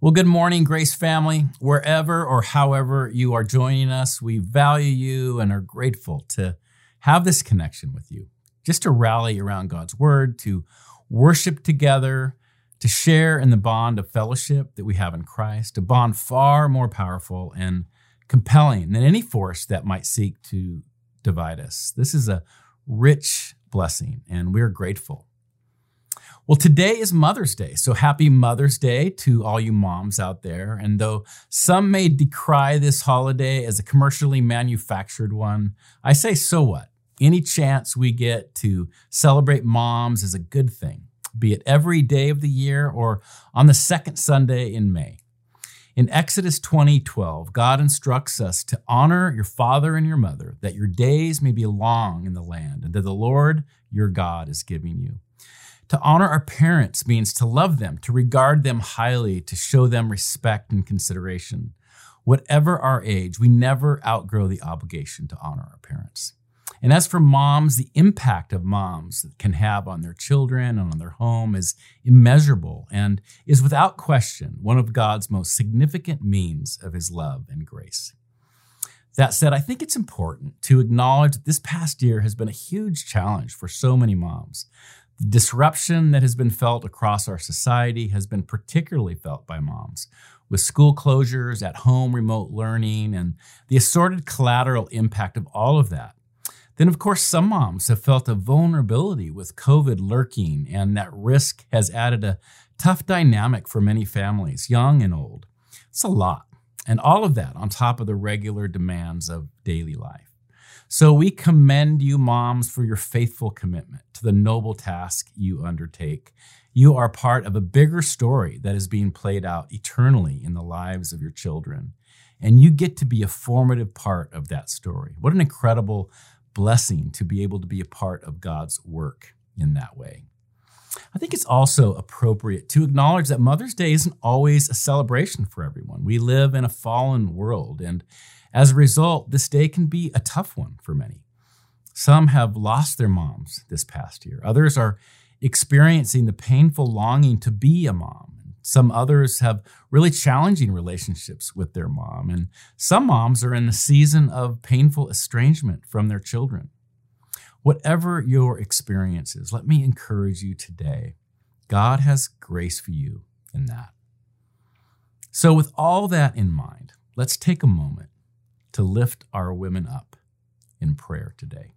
Well, good morning, Grace family. Wherever or however you are joining us, we value you and are grateful to have this connection with you, just to rally around God's word, to worship together, to share in the bond of fellowship that we have in Christ, a bond far more powerful and compelling than any force that might seek to divide us. This is a rich blessing, and we're grateful. Well, today is Mother's Day, so happy Mother's Day to all you moms out there. And though some may decry this holiday as a commercially manufactured one, I say, so what? Any chance we get to celebrate moms is a good thing, be it every day of the year or on the second Sunday in May. In Exodus 20:12, God instructs us to honor your father and your mother, that your days may be long in the land, and that the Lord your God is giving you. To honor our parents means to love them, to regard them highly, to show them respect and consideration. Whatever our age, we never outgrow the obligation to honor our parents. And as for moms, the impact of moms can have on their children and on their home is immeasurable and is without question one of God's most significant means of his love and grace. That said, I think it's important to acknowledge that this past year has been a huge challenge for so many moms. The disruption that has been felt across our society has been particularly felt by moms, with school closures, at home remote learning, and the assorted collateral impact of all of that. Then, of course, some moms have felt a vulnerability with COVID lurking, and that risk has added a tough dynamic for many families, young and old. It's a lot. And all of that on top of the regular demands of daily life. So we commend you, moms, for your faithful commitment to the noble task you undertake. You are part of a bigger story that is being played out eternally in the lives of your children. And you get to be a formative part of that story. What an incredible blessing to be able to be a part of God's work in that way. I think it's also appropriate to acknowledge that Mother's Day isn't always a celebration for everyone. We live in a fallen world, and as a result, this day can be a tough one for many. Some have lost their moms this past year. Others are experiencing the painful longing to be a mom. Some others have really challenging relationships with their mom. And some moms are in the season of painful estrangement from their children. Whatever your experience is, let me encourage you today. God has grace for you in that. So, with all that in mind, let's take a moment to lift our women up in prayer today.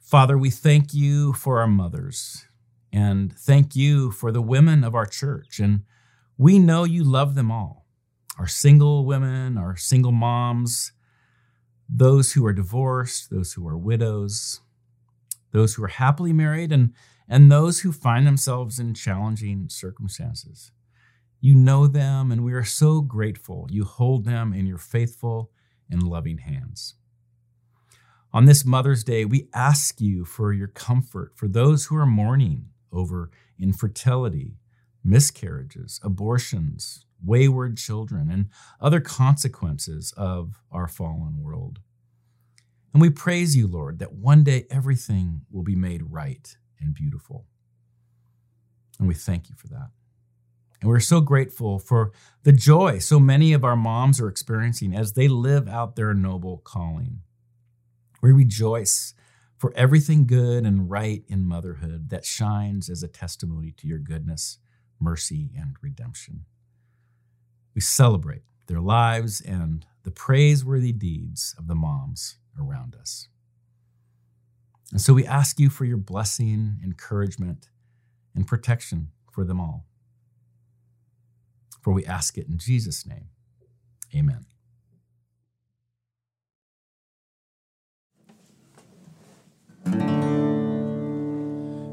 Father, we thank you for our mothers and thank you for the women of our church. And we know you love them all our single women, our single moms, those who are divorced, those who are widows, those who are happily married, and, and those who find themselves in challenging circumstances. You know them, and we are so grateful you hold them in your faithful and loving hands. On this Mother's Day, we ask you for your comfort for those who are mourning over infertility, miscarriages, abortions, wayward children, and other consequences of our fallen world. And we praise you, Lord, that one day everything will be made right and beautiful. And we thank you for that. And we're so grateful for the joy so many of our moms are experiencing as they live out their noble calling. We rejoice for everything good and right in motherhood that shines as a testimony to your goodness, mercy, and redemption. We celebrate their lives and the praiseworthy deeds of the moms around us. And so we ask you for your blessing, encouragement, and protection for them all. For we ask it in Jesus' name. Amen.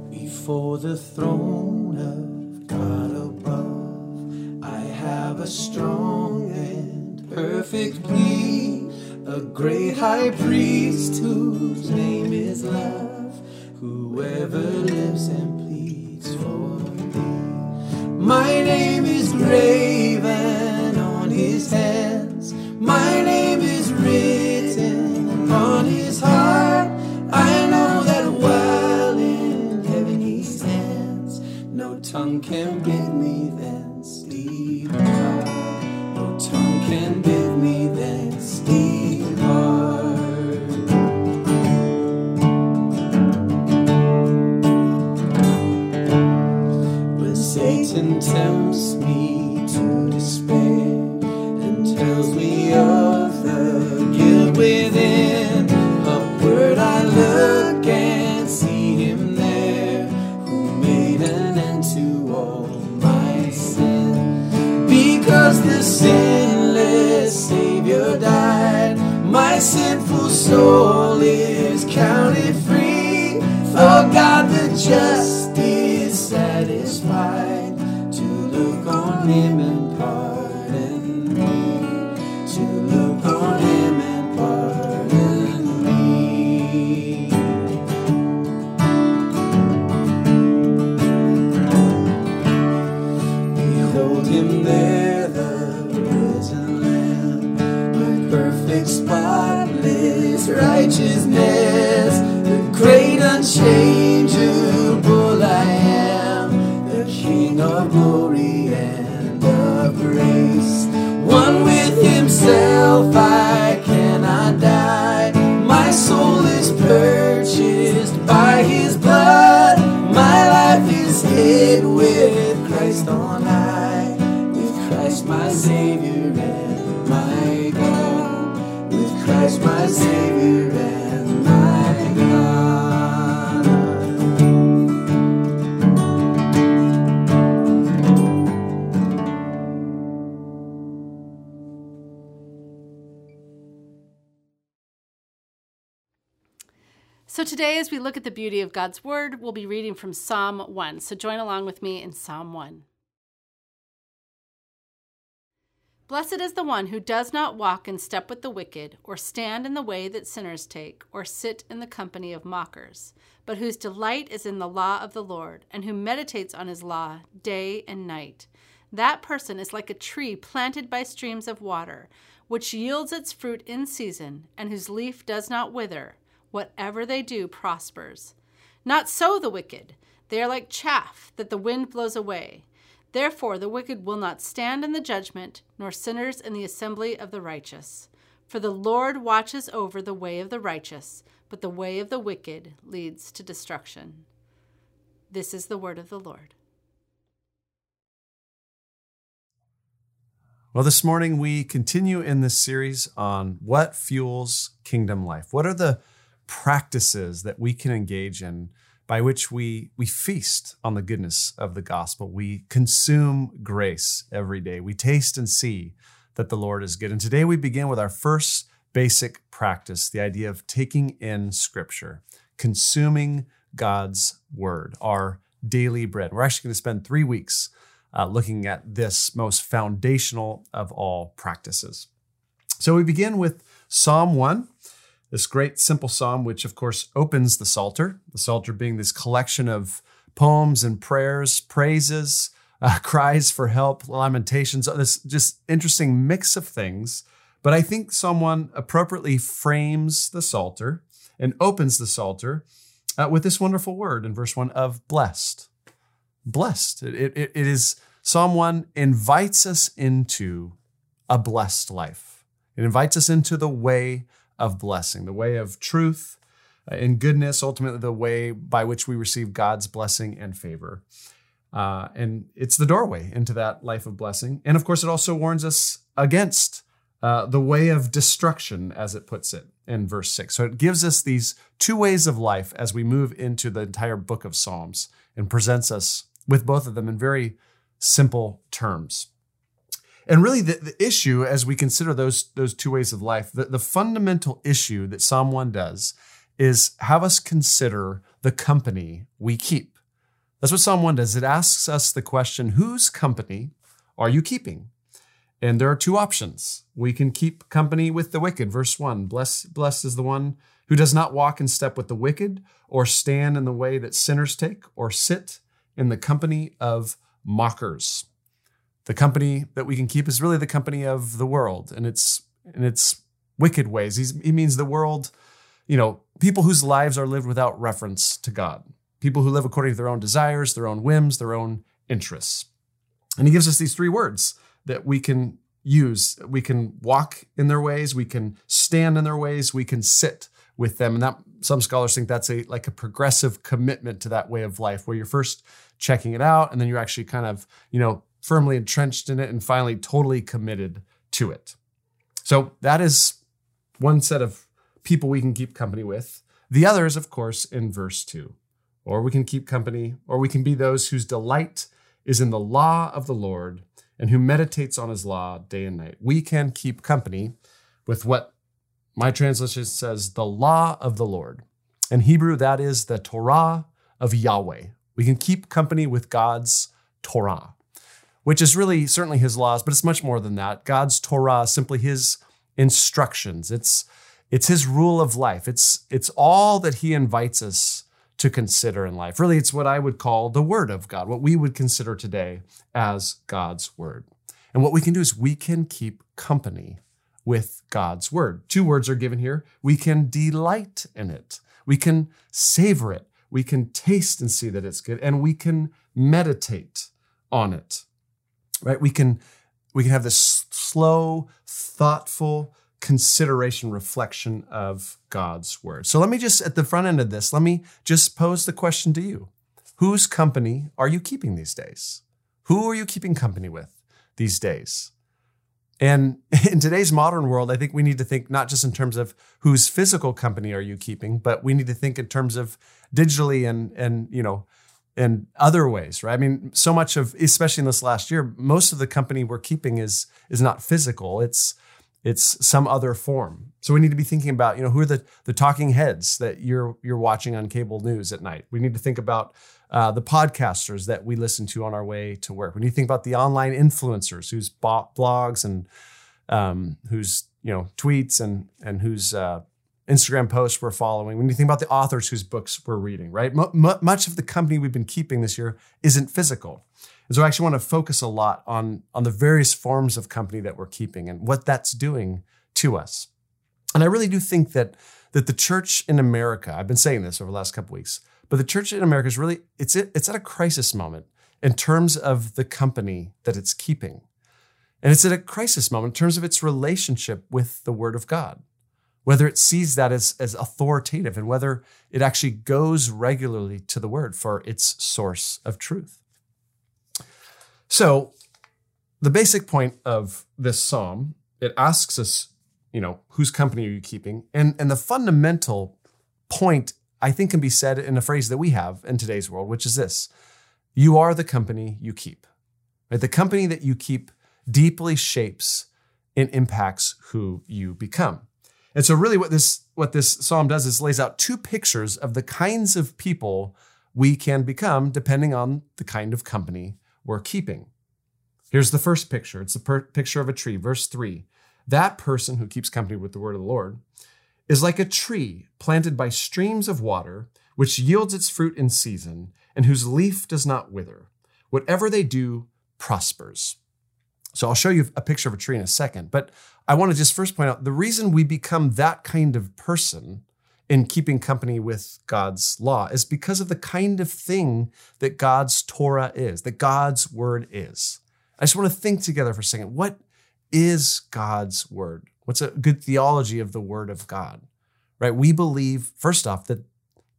Before the throne of God above, I have a strong and perfect plea, a great high priest whose name is love, whoever lives and pleads for me. My name is graven on his hands. My name is written on his heart. I know that while in heaven he stands. No tongue can bid me thence righteousness, the great, unchangeable today, as we look at the beauty of God's Word, we'll be reading from Psalm 1. So join along with me in Psalm 1. Blessed is the one who does not walk in step with the wicked, or stand in the way that sinners take, or sit in the company of mockers, but whose delight is in the law of the Lord, and who meditates on his law day and night. That person is like a tree planted by streams of water, which yields its fruit in season, and whose leaf does not wither. Whatever they do prospers. Not so the wicked. They are like chaff that the wind blows away. Therefore, the wicked will not stand in the judgment, nor sinners in the assembly of the righteous. For the Lord watches over the way of the righteous, but the way of the wicked leads to destruction. This is the word of the Lord. Well, this morning we continue in this series on what fuels kingdom life. What are the practices that we can engage in by which we we feast on the goodness of the gospel. We consume grace every day. We taste and see that the Lord is good. And today we begin with our first basic practice, the idea of taking in scripture, consuming God's word, our daily bread. We're actually going to spend 3 weeks uh, looking at this most foundational of all practices. So we begin with Psalm 1 this great simple psalm, which of course opens the Psalter, the Psalter being this collection of poems and prayers, praises, uh, cries for help, lamentations, this just interesting mix of things. But I think someone appropriately frames the Psalter and opens the Psalter uh, with this wonderful word in verse 1 of blessed. Blessed. It, it, it is Psalm 1 invites us into a blessed life. It invites us into the way of blessing, the way of truth uh, and goodness, ultimately, the way by which we receive God's blessing and favor. Uh, and it's the doorway into that life of blessing. And of course, it also warns us against uh, the way of destruction, as it puts it in verse 6. So it gives us these two ways of life as we move into the entire book of Psalms and presents us with both of them in very simple terms. And really, the, the issue as we consider those, those two ways of life, the, the fundamental issue that Psalm 1 does is have us consider the company we keep. That's what Psalm 1 does. It asks us the question whose company are you keeping? And there are two options. We can keep company with the wicked. Verse 1 Blessed, blessed is the one who does not walk in step with the wicked, or stand in the way that sinners take, or sit in the company of mockers the company that we can keep is really the company of the world and its and its wicked ways. He's, he means the world, you know, people whose lives are lived without reference to God, people who live according to their own desires, their own whims, their own interests. And he gives us these three words that we can use. We can walk in their ways, we can stand in their ways, we can sit with them. And that some scholars think that's a like a progressive commitment to that way of life where you're first checking it out and then you're actually kind of, you know, firmly entrenched in it and finally totally committed to it. So that is one set of people we can keep company with. The other is, of course, in verse 2. Or we can keep company, or we can be those whose delight is in the law of the Lord and who meditates on his law day and night. We can keep company with what my translation says, the law of the Lord. In Hebrew, that is the Torah of Yahweh. We can keep company with God's Torah, which is really certainly his laws, but it's much more than that. God's Torah is simply his instructions. It's it's his rule of life. It's it's all that he invites us to consider in life. Really, it's what I would call the word of God, what we would consider today as God's word. And what we can do is we can keep company with God's word. Two words are given here. We can delight in it. We can savor it. We can taste and see that it's good and we can meditate on it. Right? We can we can have this slow, thoughtful consideration, reflection of God's word. So let me just, at the front end of this, let me just pose the question to you Whose company are you keeping these days? Who are you keeping company with these days? And in today's modern world, I think we need to think not just in terms of whose physical company are you keeping, but we need to think in terms of digitally and and you know in other ways, right? I mean, so much of especially in this last year, most of the company we're keeping is is not physical. It's it's some other form. So we need to be thinking about, you know, who are the the talking heads that you're you're watching on cable news at night. We need to think about uh, the podcasters that we listen to on our way to work. We need to think about the online influencers whose blogs and um, whose you know tweets and and whose uh, Instagram posts we're following. Need to think about the authors whose books we're reading. Right, m- much of the company we've been keeping this year isn't physical. And so I actually want to focus a lot on, on the various forms of company that we're keeping and what that's doing to us. And I really do think that, that the church in America, I've been saying this over the last couple weeks, but the church in America is really, it's, it's at a crisis moment in terms of the company that it's keeping. And it's at a crisis moment in terms of its relationship with the Word of God, whether it sees that as, as authoritative and whether it actually goes regularly to the Word for its source of truth. So, the basic point of this psalm, it asks us, you know, whose company are you keeping? And and the fundamental point I think can be said in a phrase that we have in today's world, which is this. You are the company you keep. Right? The company that you keep deeply shapes and impacts who you become. And so really what this what this psalm does is lays out two pictures of the kinds of people we can become depending on the kind of company we're keeping. Here's the first picture it's a per- picture of a tree. Verse 3 That person who keeps company with the word of the Lord is like a tree planted by streams of water, which yields its fruit in season, and whose leaf does not wither. Whatever they do prospers. So I'll show you a picture of a tree in a second, but I want to just first point out the reason we become that kind of person in keeping company with God's law is because of the kind of thing that God's Torah is, that God's word is. I just want to think together for a second. What is God's word? What's a good theology of the word of God? Right? We believe, first off, that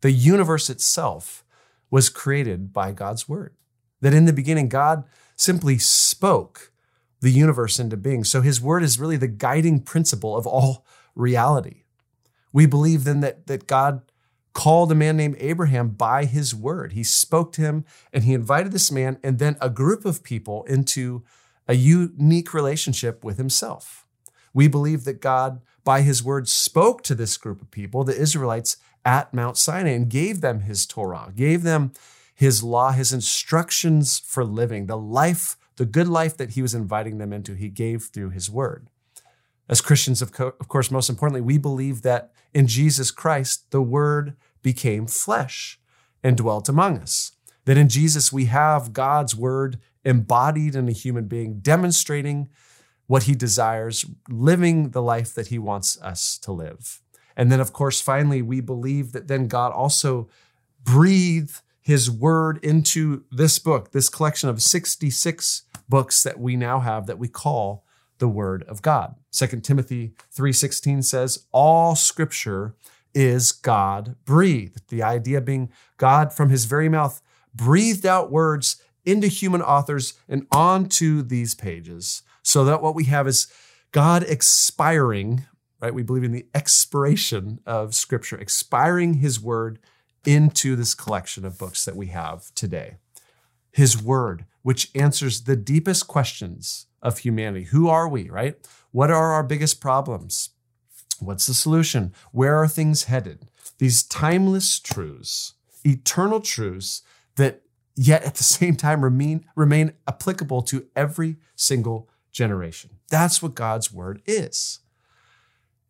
the universe itself was created by God's word. That in the beginning, God simply spoke the universe into being. So his word is really the guiding principle of all reality. We believe then that, that God called a man named Abraham by his word. He spoke to him and he invited this man and then a group of people into a unique relationship with himself. We believe that God, by his word, spoke to this group of people, the Israelites, at Mount Sinai and gave them his Torah, gave them his law, his instructions for living, the life, the good life that he was inviting them into, he gave through his word. As Christians, of, co- of course, most importantly, we believe that in Jesus Christ, the Word became flesh and dwelt among us. That in Jesus, we have God's Word embodied in a human being, demonstrating what He desires, living the life that He wants us to live. And then, of course, finally, we believe that then God also breathed his word into this book, this collection of 66 books that we now have that we call the word of God. 2 Timothy 3:16 says all scripture is God breathed. The idea being God from his very mouth breathed out words into human authors and onto these pages so that what we have is God expiring, right? We believe in the expiration of scripture, expiring his word into this collection of books that we have today. His word, which answers the deepest questions of humanity. Who are we, right? What are our biggest problems? What's the solution? Where are things headed? These timeless truths, eternal truths that yet at the same time remain, remain applicable to every single generation. That's what God's word is.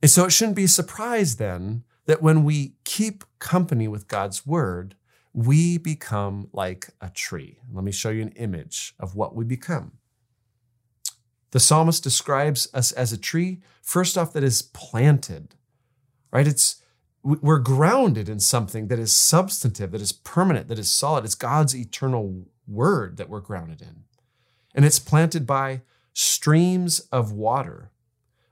And so it shouldn't be a surprise then that when we keep company with God's word, we become like a tree. Let me show you an image of what we become. The psalmist describes us as a tree, first off, that is planted, right? It's we're grounded in something that is substantive, that is permanent, that is solid. It's God's eternal word that we're grounded in. And it's planted by streams of water.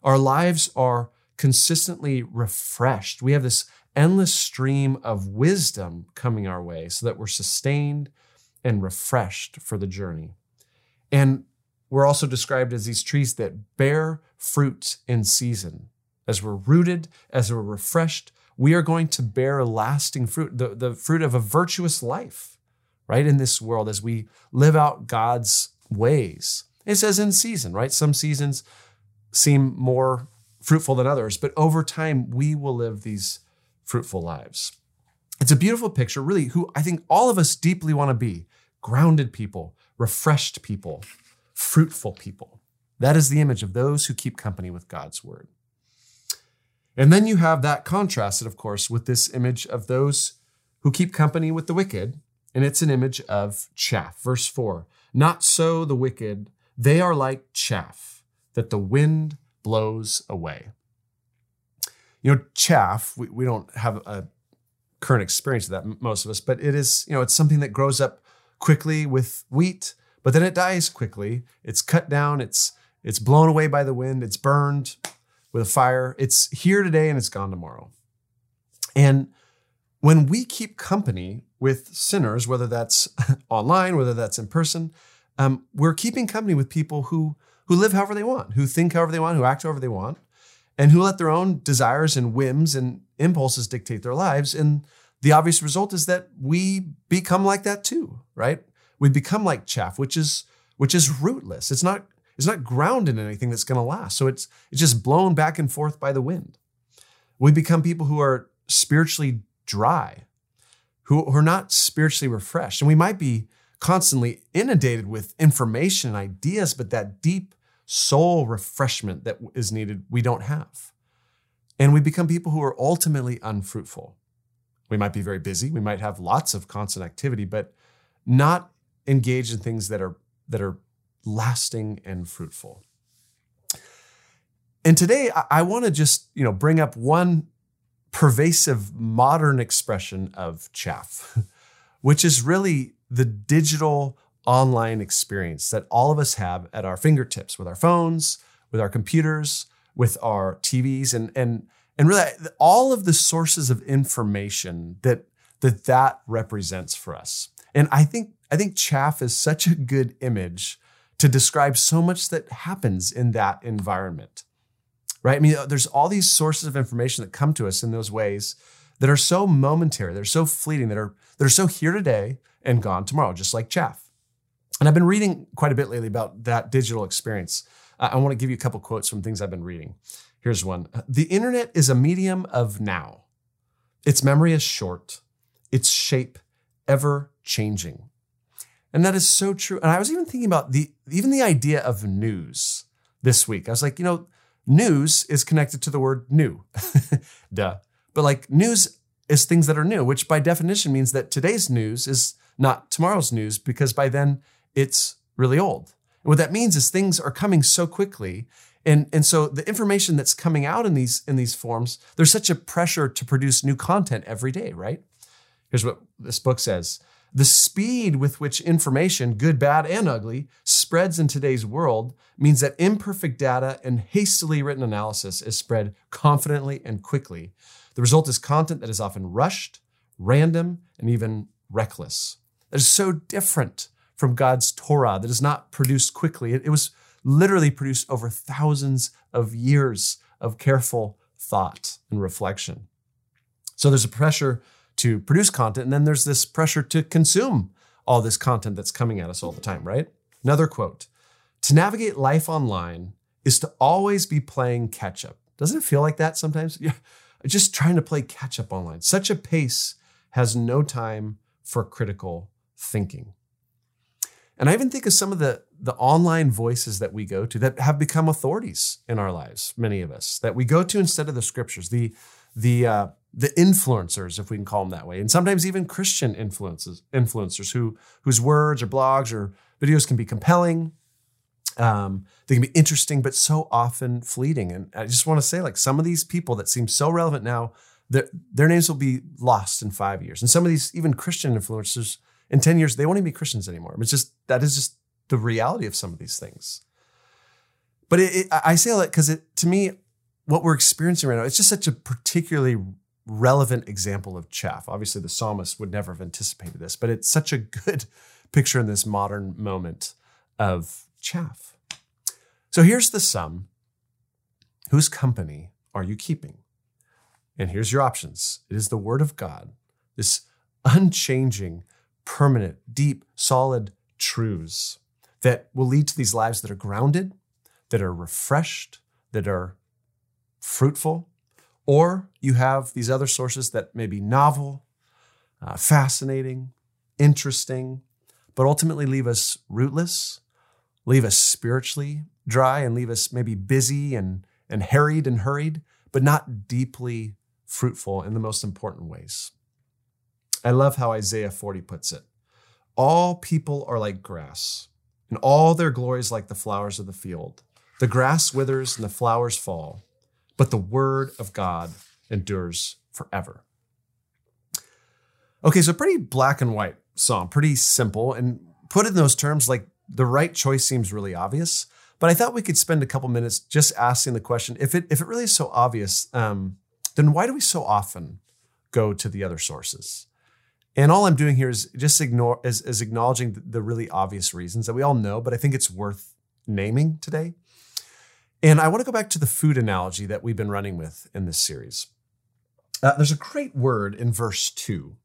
Our lives are consistently refreshed. We have this endless stream of wisdom coming our way so that we're sustained and refreshed for the journey. And we're also described as these trees that bear fruit in season. As we're rooted, as we're refreshed, we are going to bear lasting fruit, the, the fruit of a virtuous life, right? In this world, as we live out God's ways. It says in season, right? Some seasons seem more fruitful than others, but over time, we will live these fruitful lives. It's a beautiful picture, really, who I think all of us deeply want to be grounded people, refreshed people, fruitful people. That is the image of those who keep company with God's word. And then you have that contrasted, of course, with this image of those who keep company with the wicked, and it's an image of chaff. Verse 4 Not so the wicked, they are like chaff that the wind blows away. You know, chaff, we, we don't have a current experience of that, most of us, but it is, you know, it's something that grows up quickly with wheat, but then it dies quickly. It's cut down, it's it's blown away by the wind, it's burned, with a fire. It's here today and it's gone tomorrow. And when we keep company with sinners, whether that's online, whether that's in person, um, we're keeping company with people who who live however they want, who think however they want, who act however they want, and who let their own desires and whims and impulses dictate their lives. And the obvious result is that we become like that too, right? We become like chaff, which is which is rootless. It's not it's not grounded in anything that's going to last. So it's it's just blown back and forth by the wind. We become people who are spiritually dry, who, who are not spiritually refreshed. And we might be constantly inundated with information and ideas, but that deep soul refreshment that is needed, we don't have. And we become people who are ultimately unfruitful. We might be very busy, we might have lots of constant activity, but not engaged in things that are that are lasting and fruitful. And today I, I want to just, you know, bring up one pervasive modern expression of chaff, which is really the digital online experience that all of us have at our fingertips with our phones, with our computers, with our TVs and and and really all of the sources of information that that that represents for us. And I think I think chaff is such a good image to describe so much that happens in that environment. Right? I mean, there's all these sources of information that come to us in those ways that are so momentary, they're so fleeting, that are that are so here today and gone tomorrow, just like chaff. And I've been reading quite a bit lately about that digital experience. Uh, I want to give you a couple quotes from things I've been reading. Here's one The internet is a medium of now. Its memory is short, its shape ever changing. And that is so true. And I was even thinking about the even the idea of news this week. I was like, you know, news is connected to the word new. Duh. But like news is things that are new, which by definition means that today's news is not tomorrow's news because by then it's really old. And what that means is things are coming so quickly. And, and so the information that's coming out in these in these forms, there's such a pressure to produce new content every day, right? Here's what this book says. the speed with which information, good, bad, and ugly, spreads in today's world means that imperfect data and hastily written analysis is spread confidently and quickly. The result is content that is often rushed, random, and even reckless. That is so different from God's Torah that is not produced quickly. It, it was literally produced over thousands of years of careful thought and reflection. So there's a pressure to produce content, and then there's this pressure to consume all this content that's coming at us all the time, right? Another quote To navigate life online is to always be playing catch up. Doesn't it feel like that sometimes? Yeah, just trying to play catch up online. Such a pace has no time for critical thinking. And I even think of some of the, the online voices that we go to that have become authorities in our lives, many of us, that we go to instead of the scriptures, the, the, uh, the influencers, if we can call them that way, and sometimes even Christian influences, influencers who, whose words or blogs or videos can be compelling. Um, they can be interesting, but so often fleeting. And I just want to say, like, some of these people that seem so relevant now, their, their names will be lost in five years. And some of these, even Christian influencers, in 10 years, they won't even be Christians anymore. It's just, that is just the reality of some of these things. But it, it, I say that because to me, what we're experiencing right now, it's just such a particularly relevant example of chaff. Obviously, the psalmist would never have anticipated this, but it's such a good picture in this modern moment of chaff. So here's the sum Whose company are you keeping? And here's your options it is the Word of God, this unchanging, permanent, deep, solid truths that will lead to these lives that are grounded, that are refreshed, that are fruitful. Or you have these other sources that may be novel, uh, fascinating, interesting, but ultimately leave us rootless, leave us spiritually dry, and leave us maybe busy and, and harried and hurried, but not deeply fruitful in the most important ways. I love how Isaiah 40 puts it. All people are like grass, and all their glories like the flowers of the field. The grass withers and the flowers fall, but the word of God endures forever. Okay, so pretty black and white song, pretty simple. And put in those terms, like the right choice seems really obvious. But I thought we could spend a couple minutes just asking the question if it if it really is so obvious, um, then why do we so often go to the other sources? And all I'm doing here is just ignore is, is acknowledging the really obvious reasons that we all know, but I think it's worth naming today. And I want to go back to the food analogy that we've been running with in this series. Uh, there's a great word in verse 2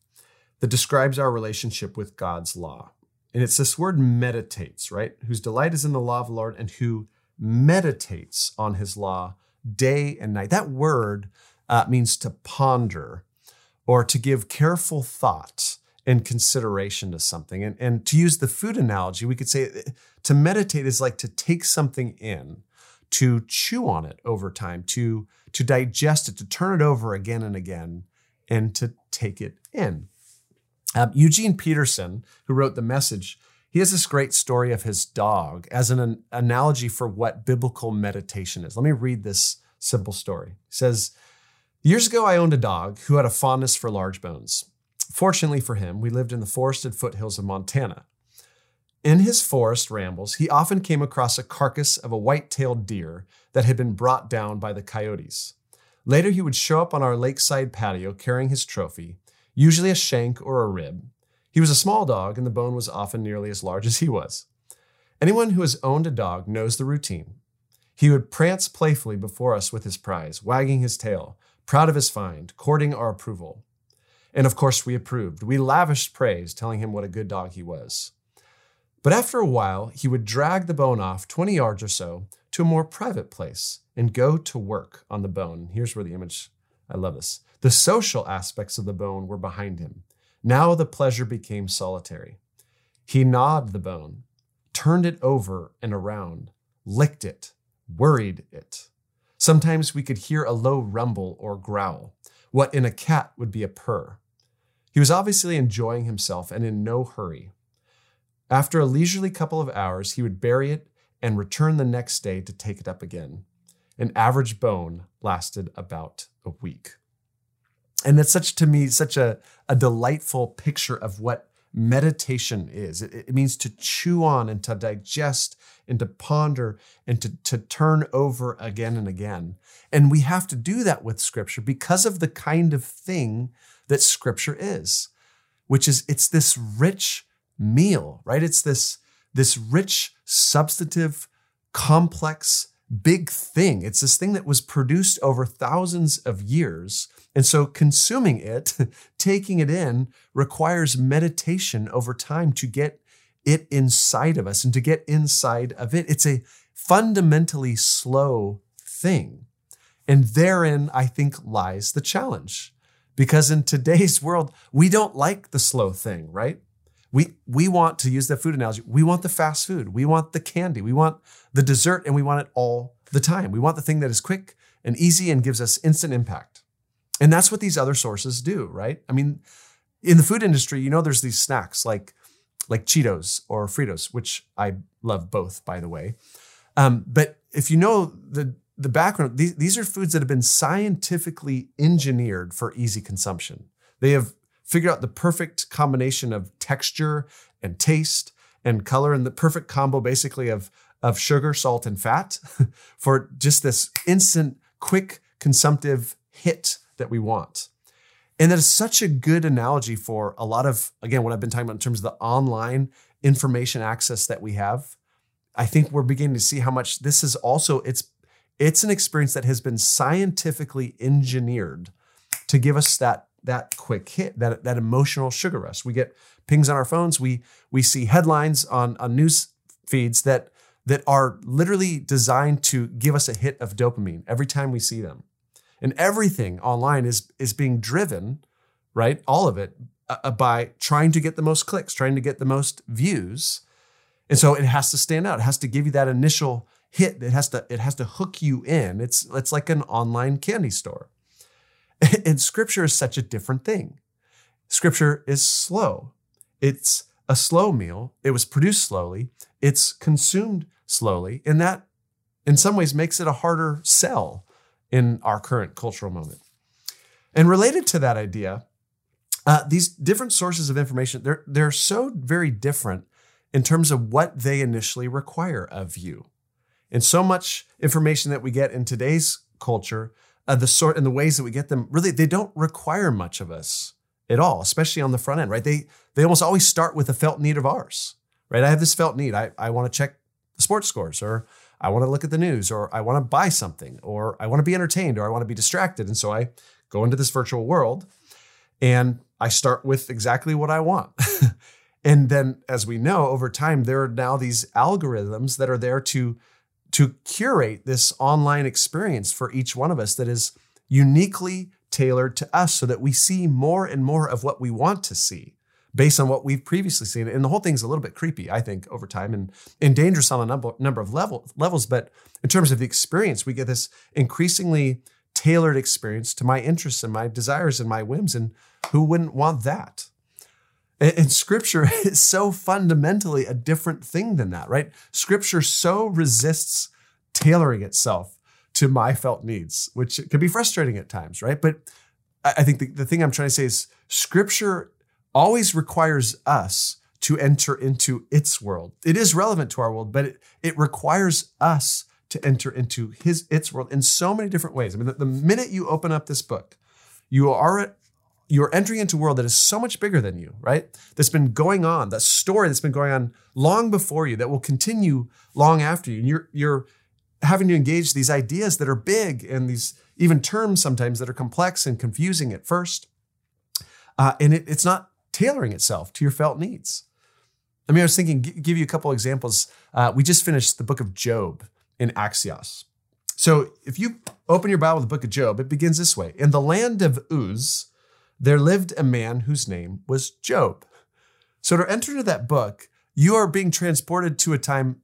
that describes our relationship with God's law. And it's this word meditates, right? Whose delight is in the law of the Lord and who meditates on his law day and night. That word uh, means to ponder or to give careful thought and consideration to something. And, and to use the food analogy, we could say uh, to meditate is like to take something in, to chew on it over time, to, to digest it, to turn it over again and again, and to take it in. Um, Eugene Peterson, who wrote the message, he has this great story of his dog as an, an analogy for what biblical meditation is. Let me read this simple story. He says, Years ago, I owned a dog who had a fondness for large bones. Fortunately for him, we lived in the forested foothills of Montana. In his forest rambles, he often came across a carcass of a white tailed deer that had been brought down by the coyotes. Later, he would show up on our lakeside patio carrying his trophy, usually a shank or a rib. He was a small dog, and the bone was often nearly as large as he was. Anyone who has owned a dog knows the routine. He would prance playfully before us with his prize, wagging his tail, proud of his find, courting our approval. And of course, we approved. We lavished praise, telling him what a good dog he was. But after a while, he would drag the bone off 20 yards or so to a more private place and go to work on the bone. Here's where the image, I love this. The social aspects of the bone were behind him. Now the pleasure became solitary. He gnawed the bone, turned it over and around, licked it, worried it. Sometimes we could hear a low rumble or growl, what in a cat would be a purr. He was obviously enjoying himself and in no hurry. After a leisurely couple of hours, he would bury it and return the next day to take it up again. An average bone lasted about a week. And it's such to me such a, a delightful picture of what meditation is. It, it means to chew on and to digest and to ponder and to, to turn over again and again. And we have to do that with Scripture because of the kind of thing that Scripture is, which is it's this rich meal, right? It's this, this rich, substantive, complex, big thing. It's this thing that was produced over thousands of years. And so consuming it, taking it in, requires meditation over time to get it inside of us and to get inside of it. It's a fundamentally slow thing. And therein, I think, lies the challenge. Because in today's world, we don't like the slow thing, right? We, we want to use the food analogy. We want the fast food. We want the candy. We want the dessert and we want it all the time. We want the thing that is quick and easy and gives us instant impact. And that's what these other sources do, right? I mean, in the food industry, you know, there's these snacks like like Cheetos or Fritos, which I love both, by the way. Um, but if you know the the background, these, these are foods that have been scientifically engineered for easy consumption. They have figured out the perfect combination of texture and taste and color and the perfect combo basically of, of sugar, salt, and fat for just this instant, quick, consumptive hit that we want. And that is such a good analogy for a lot of, again, what I've been talking about in terms of the online information access that we have. I think we're beginning to see how much this is also, it's it's an experience that has been scientifically engineered to give us that that quick hit, that, that emotional sugar rush. We get pings on our phones. We we see headlines on, on news feeds that that are literally designed to give us a hit of dopamine every time we see them. And everything online is is being driven, right? All of it uh, uh by trying to get the most clicks, trying to get the most views. And so it has to stand out. It has to give you that initial hit. It has to it has to hook you in. It's it's like an online candy store. And scripture is such a different thing. Scripture is slow. It's a slow meal. It was produced slowly. It's consumed slowly. And that in some ways makes it a harder sell in our current cultural moment. And related to that idea, uh, these different sources of information, they're, they're so very different in terms of what they initially require of you. And so much information that we get in today's culture, uh, the sort and the ways that we get them, really, they don't require much of us at all, especially on the front end, right? They they almost always start with a felt need of ours, right? I have this felt need. I, I want to check the sports scores, or I want to look at the news, or I want to buy something, or I want to be entertained, or I want to be distracted. And so I go into this virtual world and I start with exactly what I want. and then, as we know, over time, there are now these algorithms that are there to to curate this online experience for each one of us that is uniquely tailored to us so that we see more and more of what we want to see based on what we've previously seen. And the whole thing's a little bit creepy, I think, over time and, and dangerous on a number, number of level, levels. But in terms of the experience, we get this increasingly tailored experience to my interests and my desires and my whims. And who wouldn't want that? And scripture is so fundamentally a different thing than that, right? Scripture so resists tailoring itself to my felt needs, which can be frustrating at times, right? But I think the, the thing I'm trying to say is scripture always requires us to enter into its world. It is relevant to our world, but it, it requires us to enter into his its world in so many different ways. I mean, the, the minute you open up this book, you are you're entering into a world that is so much bigger than you, right? That's been going on, that story that's been going on long before you, that will continue long after you. And you're you're having to engage these ideas that are big and these even terms sometimes that are complex and confusing at first. Uh, and it, it's not tailoring itself to your felt needs. I mean, I was thinking, give you a couple examples. Uh, we just finished the book of Job in Axios. So if you open your Bible, the book of Job, it begins this way In the land of Uz, there lived a man whose name was Job. So to enter into that book, you are being transported to a time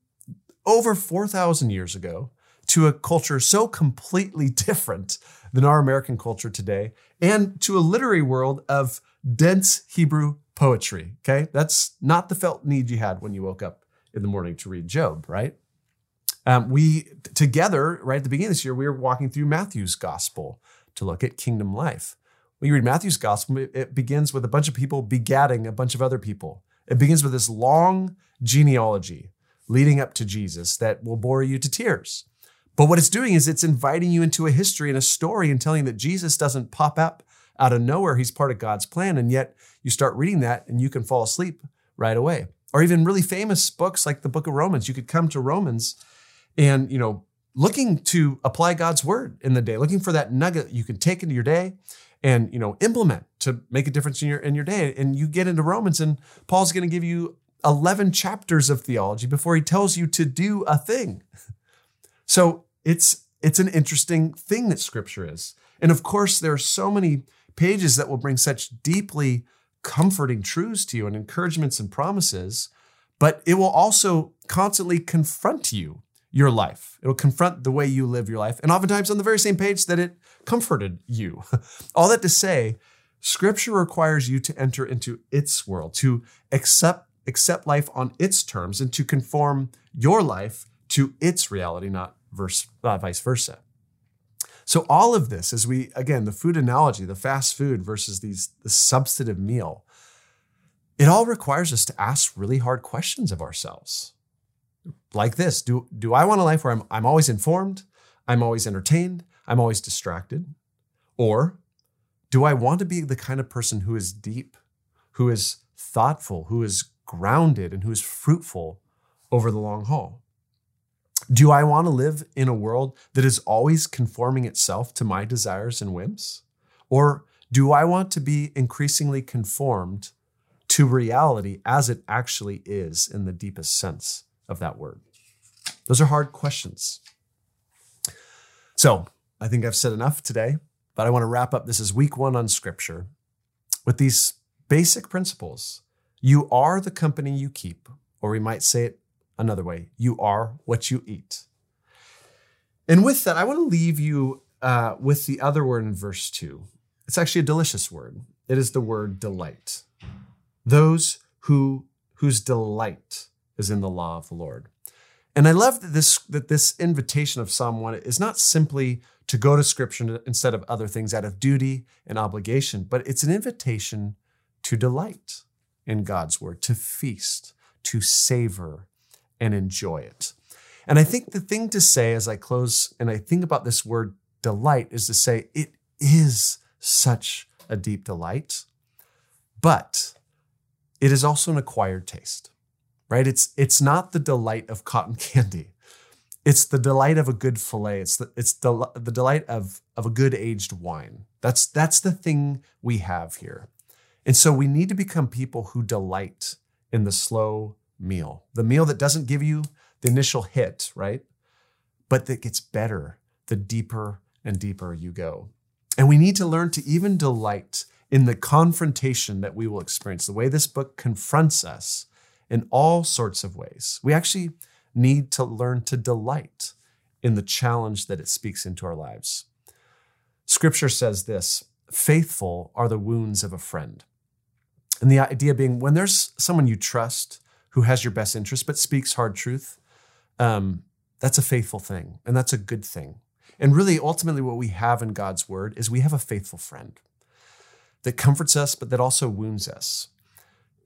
over 4,000 years ago to a culture so completely different than our American culture today and to a literary world of dense Hebrew poetry. Okay. That's not the felt need you had when you woke up in the morning to read Job, right? Um, we together, right at the beginning of this year, we were walking through Matthew's gospel to look at kingdom life. When you read Matthew's gospel, it- begins with a bunch of people begatting a bunch of other people. It begins with this long genealogy leading up to Jesus that will bore you to tears. But what it's doing is it's inviting you into a history and a story and telling that Jesus doesn't pop up out of nowhere. He's part of God's plan. And yet you start reading that and you can fall asleep right away. Or even really famous books like the book of Romans. You could come to Romans and, you know, looking to apply God's word in the day, looking for that nugget you can take into your day and, you know, implement to make a difference in your in your day. And you get into Romans and Paul's going to give you 11 chapters of theology before he tells you to do a thing. So it's it's an interesting thing that scripture is. And of course, there are so many pages that will bring such deeply comforting truths to you and encouragements and promises, but it will also constantly confront you, your life. It'll confront the way you live your life, and oftentimes on the very same page that it comforted you. All that to say, scripture requires you to enter into its world, to accept accept life on its terms and to conform your life to its reality, not verse, uh, vice versa. So all of this, as we again, the food analogy, the fast food versus these the substantive meal, it all requires us to ask really hard questions of ourselves. Like this: Do do I want a life where I'm I'm always informed, I'm always entertained, I'm always distracted, or do I want to be the kind of person who is deep, who is thoughtful, who is grounded, and who is fruitful over the long haul? Do I want to live in a world that is always conforming itself to my desires and whims? Or do I want to be increasingly conformed to reality as it actually is in the deepest sense of that word? Those are hard questions. So I think I've said enough today, but I want to wrap up. This is week one on scripture with these basic principles. You are the company you keep, or we might say it another way you are what you eat. And with that, I want to leave you uh, with the other word in verse 2. It's actually a delicious word. It is the word delight. Those who whose delight is in the law of the Lord. And I love that this that this invitation of Psalm 1 is not simply to go to scripture instead of other things out of duty and obligation, but it's an invitation to delight in God's word, to feast, to savor, and enjoy it. And I think the thing to say as I close and I think about this word delight is to say it is such a deep delight, but it is also an acquired taste, right? It's, it's not the delight of cotton candy. It's the delight of a good filet. It's the, it's the, the delight of, of a good aged wine. That's, that's the thing we have here. And so we need to become people who delight in the slow meal, the meal that doesn't give you the initial hit, right? But that gets better the deeper and deeper you go. And we need to learn to even delight in the confrontation that we will experience, the way this book confronts us in all sorts of ways. We actually need to learn to delight in the challenge that it speaks into our lives. Scripture says this faithful are the wounds of a friend. And the idea being when there's someone you trust who has your best interest but speaks hard truth, um, that's a faithful thing and that's a good thing. And really, ultimately, what we have in God's word is we have a faithful friend that comforts us, but that also wounds us.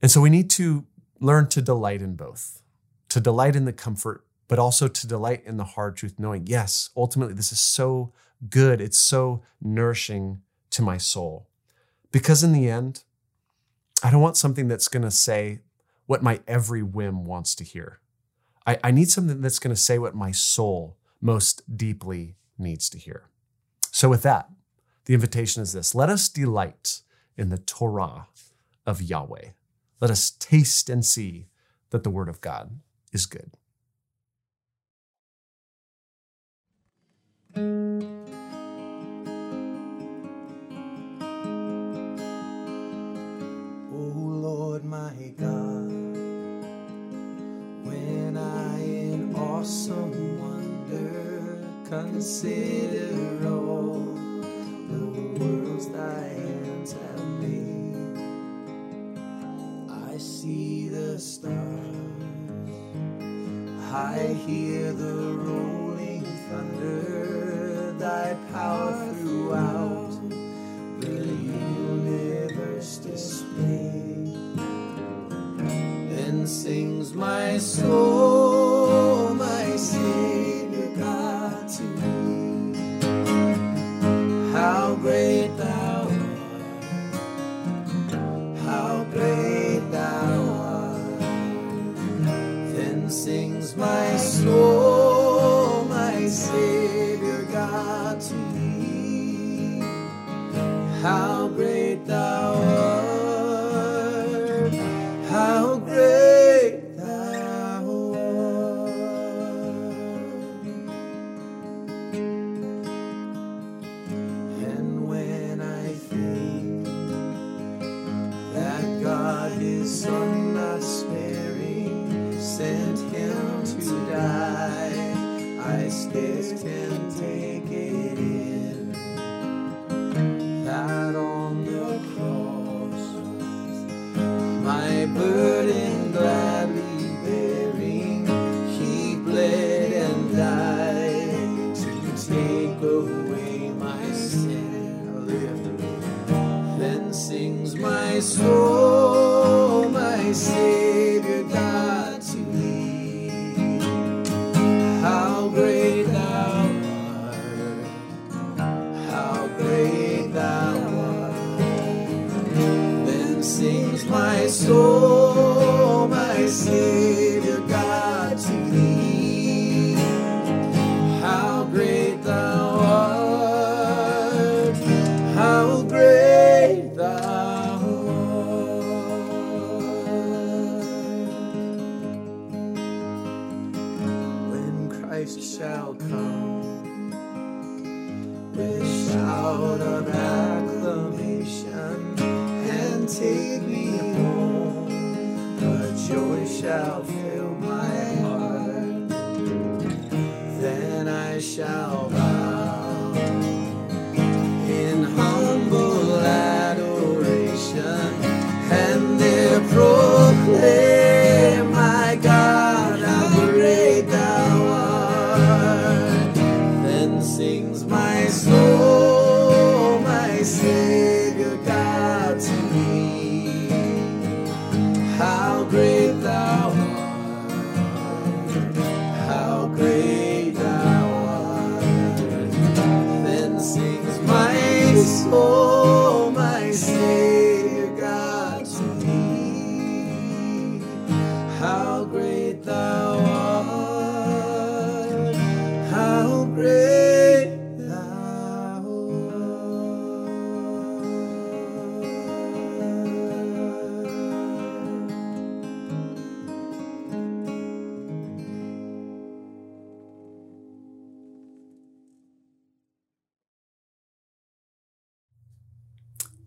And so we need to learn to delight in both, to delight in the comfort, but also to delight in the hard truth, knowing, yes, ultimately, this is so good. It's so nourishing to my soul. Because in the end, I don't want something that's going to say what my every whim wants to hear. I, I need something that's going to say what my soul most deeply needs to hear. So, with that, the invitation is this let us delight in the Torah of Yahweh. Let us taste and see that the word of God is good. Oh Lord my God, awesome wonder. Consider all the worlds thy hands have made. I see the stars, I hear the rolling thunder, thy power throughout the universe displayed. and sings my soul. всегда.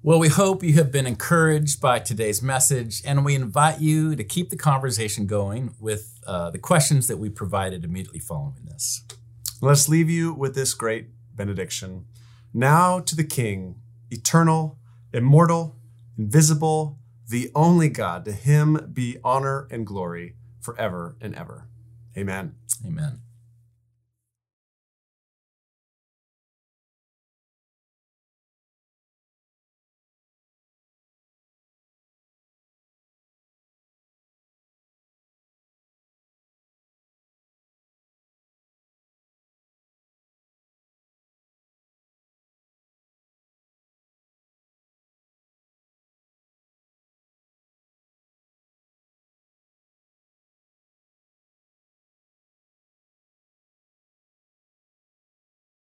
Well, we hope you have been encouraged by today's message, and we invite you to keep the conversation going with uh, the questions that we provided immediately following this. Let's leave you with this great benediction. Now to the King, eternal, immortal, invisible, the only God, to him be honor and glory forever and ever. Amen. Amen.